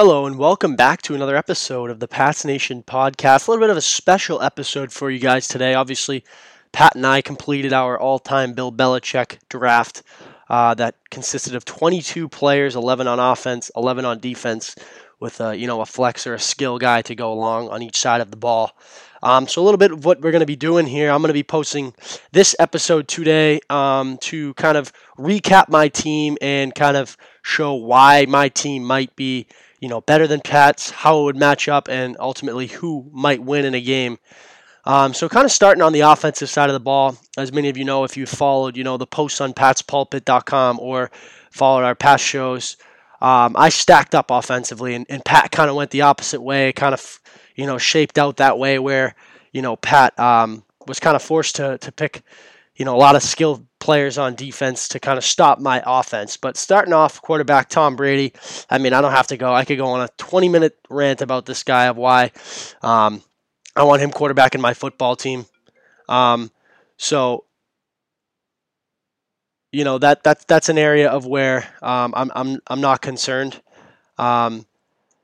Hello, and welcome back to another episode of the Pats Nation podcast. A little bit of a special episode for you guys today. Obviously, Pat and I completed our all time Bill Belichick draft uh, that consisted of 22 players, 11 on offense, 11 on defense, with a, you know, a flex or a skill guy to go along on each side of the ball. Um, so, a little bit of what we're going to be doing here. I'm going to be posting this episode today um, to kind of recap my team and kind of show why my team might be you know, better than Pats, how it would match up, and ultimately who might win in a game. Um, so, kind of starting on the offensive side of the ball, as many of you know, if you followed, you know, the posts on patspulpit.com or followed our past shows, um, I stacked up offensively, and, and Pat kind of went the opposite way, kind of, you know, shaped out that way where, you know, Pat um, was kind of forced to, to pick, you know, a lot of skilled players on defense to kind of stop my offense. But starting off, quarterback Tom Brady. I mean, I don't have to go. I could go on a 20 minute rant about this guy of why um, I want him quarterback in my football team. Um, so, you know that that that's an area of where um, I'm I'm I'm not concerned. Um,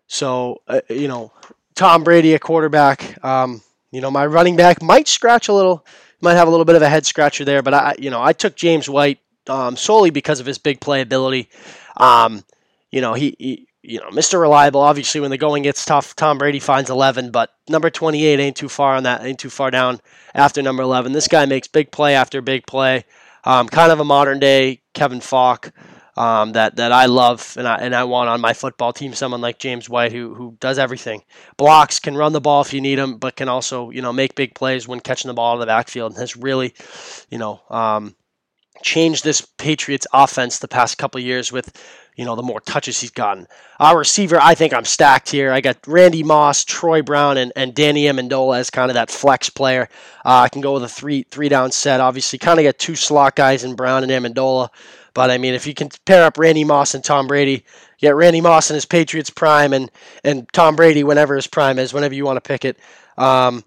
so uh, you know, Tom Brady, a quarterback. Um, you know, my running back might scratch a little might have a little bit of a head scratcher there, but I, you know, I took James White um, solely because of his big playability. Um, you know, he, he, you know, Mr. Reliable. Obviously, when the going gets tough, Tom Brady finds 11, but number 28 ain't too far on that, ain't too far down after number 11. This guy makes big play after big play. Um, kind of a modern day Kevin Faulk um, that that I love and I and I want on my football team. Someone like James White who who does everything, blocks, can run the ball if you need him, but can also you know make big plays when catching the ball in the backfield and has really, you know, um, changed this Patriots offense the past couple years with you know, the more touches he's gotten. Our receiver, I think I'm stacked here. I got Randy Moss, Troy Brown, and, and Danny Amendola as kind of that flex player. Uh, I can go with a three three down set. Obviously, kind of get two slot guys in Brown and Amendola. But I mean, if you can pair up Randy Moss and Tom Brady, get Randy Moss in his Patriots prime and and Tom Brady whenever his prime is, whenever you want to pick it. Um,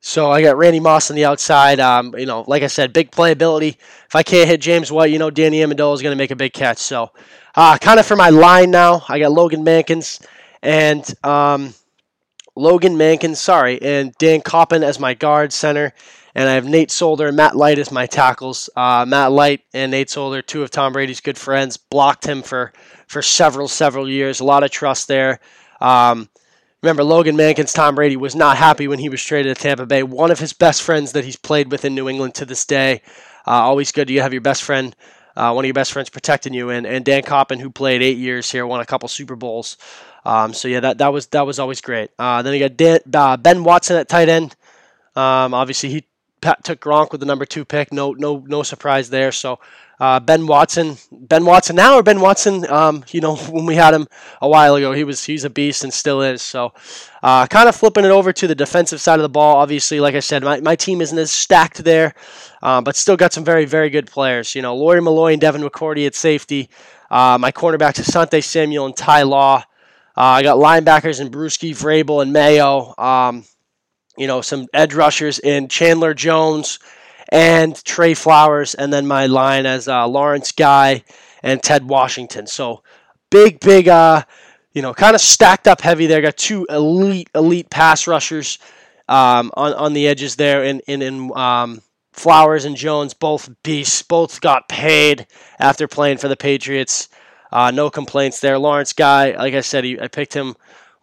so I got Randy Moss on the outside. Um, you know, like I said, big playability. If I can't hit James White, you know Danny Amendola is going to make a big catch. So, uh, kind of for my line now, I got Logan Mankins and um, Logan Mankins, sorry, and Dan Koppen as my guard center, and I have Nate Solder and Matt Light as my tackles. Uh, Matt Light and Nate Solder, two of Tom Brady's good friends, blocked him for for several several years. A lot of trust there. Um, remember, Logan Mankins, Tom Brady was not happy when he was traded to Tampa Bay. One of his best friends that he's played with in New England to this day. Uh, always good to have your best friend. Uh, one of your best friends protecting you, and, and Dan Koppen, who played eight years here, won a couple Super Bowls. Um, so yeah, that, that was that was always great. Uh, then you got Dan, uh, Ben Watson at tight end. Um, obviously, he Pat took Gronk with the number two pick. No, no, no surprise there. So uh, Ben Watson, Ben Watson now or Ben Watson? Um, you know, when we had him a while ago, he was he's a beast and still is. So, uh, kind of flipping it over to the defensive side of the ball. Obviously, like I said, my, my team isn't as stacked there, uh, but still got some very very good players. You know, Lawyer Milloy and Devin McCourty at safety. Uh, my cornerbacks Asante Samuel and Ty Law. Uh, I got linebackers in Bruschi, Vrabel, and Mayo. Um, you know, some edge rushers in Chandler Jones and Trey Flowers, and then my line as uh, Lawrence Guy and Ted Washington. So big, big, uh, you know, kind of stacked up heavy there. Got two elite, elite pass rushers um, on on the edges there, and in, in, in um, Flowers and Jones, both beasts, both got paid after playing for the Patriots. Uh, no complaints there. Lawrence Guy, like I said, he, I picked him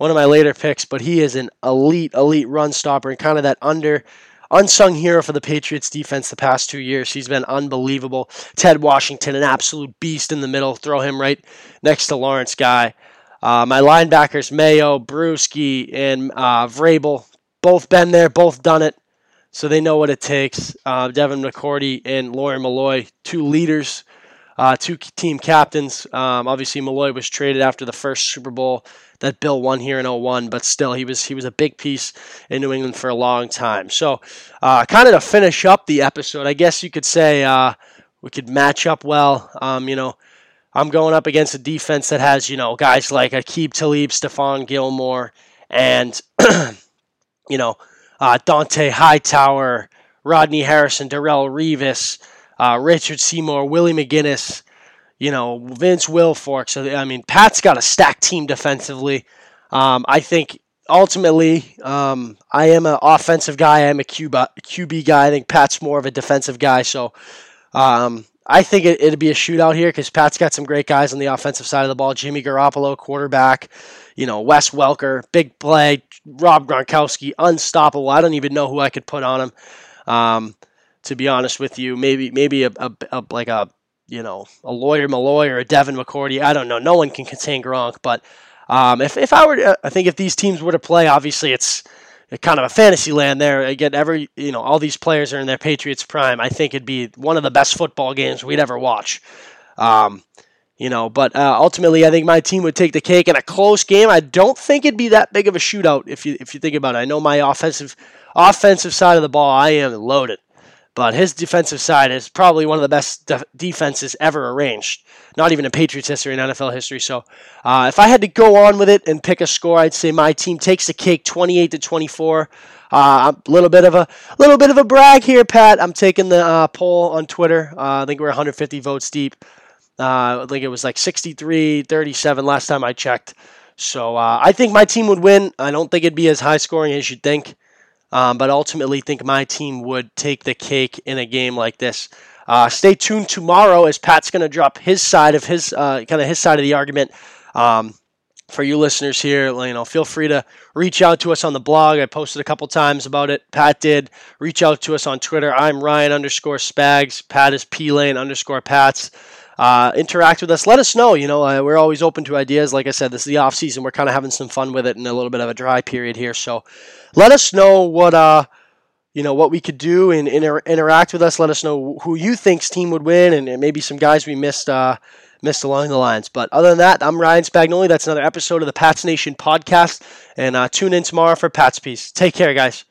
one of my later picks, but he is an elite, elite run stopper and kind of that under unsung hero for the Patriots defense the past two years. He's been unbelievable. Ted Washington, an absolute beast in the middle. Throw him right next to Lawrence Guy. Uh, my linebackers, Mayo, Bruschi, and uh, Vrabel, both been there, both done it, so they know what it takes. Uh, Devin McCourty and Lawyer Milloy, two leaders, uh, two team captains. Um, obviously, Milloy was traded after the first Super Bowl that Bill won here in 01, but still he was he was a big piece in New England for a long time. So, uh, kind of to finish up the episode, I guess you could say uh, we could match up well. Um, you know, I'm going up against a defense that has you know guys like Aqib Talib, Stephon Gilmore, and you know uh, Dont'a Hightower, Rodney Harrison, Darrelle Revis, uh, Richard Seymour, Willie McGinest you know, Vince Wilfork. So, I mean, Pat's got a stacked team defensively. Um, I think ultimately, um, I am an offensive guy. I am a QB, QB guy. I think Pat's more of a defensive guy. So, um, I think it, would be a shootout here because Pat's got some great guys on the offensive side of the ball. Jimmy Garoppolo, quarterback. You know, Wes Welker, big play. Rob Gronkowski, unstoppable. I don't even know who I could put on him. Um, to be honest with you, maybe maybe a, a, a like a you know a Lawyer Milloy or a Devin McCourty. I don't know. No one can contain Gronk, but um, if if I were, I think if these teams were to play, obviously it's kind of a fantasy land there. Again, every you know all these players are in their Patriots prime. I think it'd be one of the best football games we'd ever watch. Um, you know, but uh, ultimately, I think my team would take the cake in a close game. I don't think it'd be that big of a shootout if you if you think about it. I know my offensive offensive side of the ball, I am loaded. But his defensive side is probably one of the best def- defenses ever arranged. Not even in Patriots history and NFL history. So, uh, if I had to go on with it and pick a score, I'd say my team takes the cake, 28 to 24. Uh, a little bit of a little bit of a brag here, Pat. I'm taking the uh, poll on Twitter. Uh, I think we're 150 votes deep. I think it was like 63 37 last time I checked. So uh, I think my team would win. I don't think it'd be as high scoring as you'd think um, but ultimately think my team would take the cake in a game like this. Uh, stay tuned tomorrow as Pat's going to drop his side of his uh, kind of his side of the argument. Um, for you listeners here, you know, feel free to reach out to us on the blog. I posted a couple times about it. Pat did. Reach out to us on Twitter. I'm Ryan underscore Spags. Pat is P Lane underscore Pats. Uh, interact with us. Let us know. You know, uh, we're always open to ideas. Like I said, this is the off season. We're kind of having some fun with it and a little bit of a dry period here. So let us know what uh you know what we could do and inter- interact with us. Let us know who you think's team would win, and, and maybe some guys we missed uh, missed along the lines. But other than that, I'm Ryan Spagnoli. That's another episode of the Pats Nation podcast, and uh, tune in tomorrow for Pat's piece. Take care, guys.